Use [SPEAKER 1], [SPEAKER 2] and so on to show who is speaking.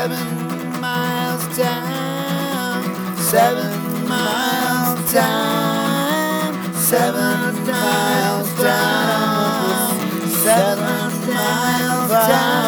[SPEAKER 1] Seven miles down, seven miles down, seven miles down, seven miles down.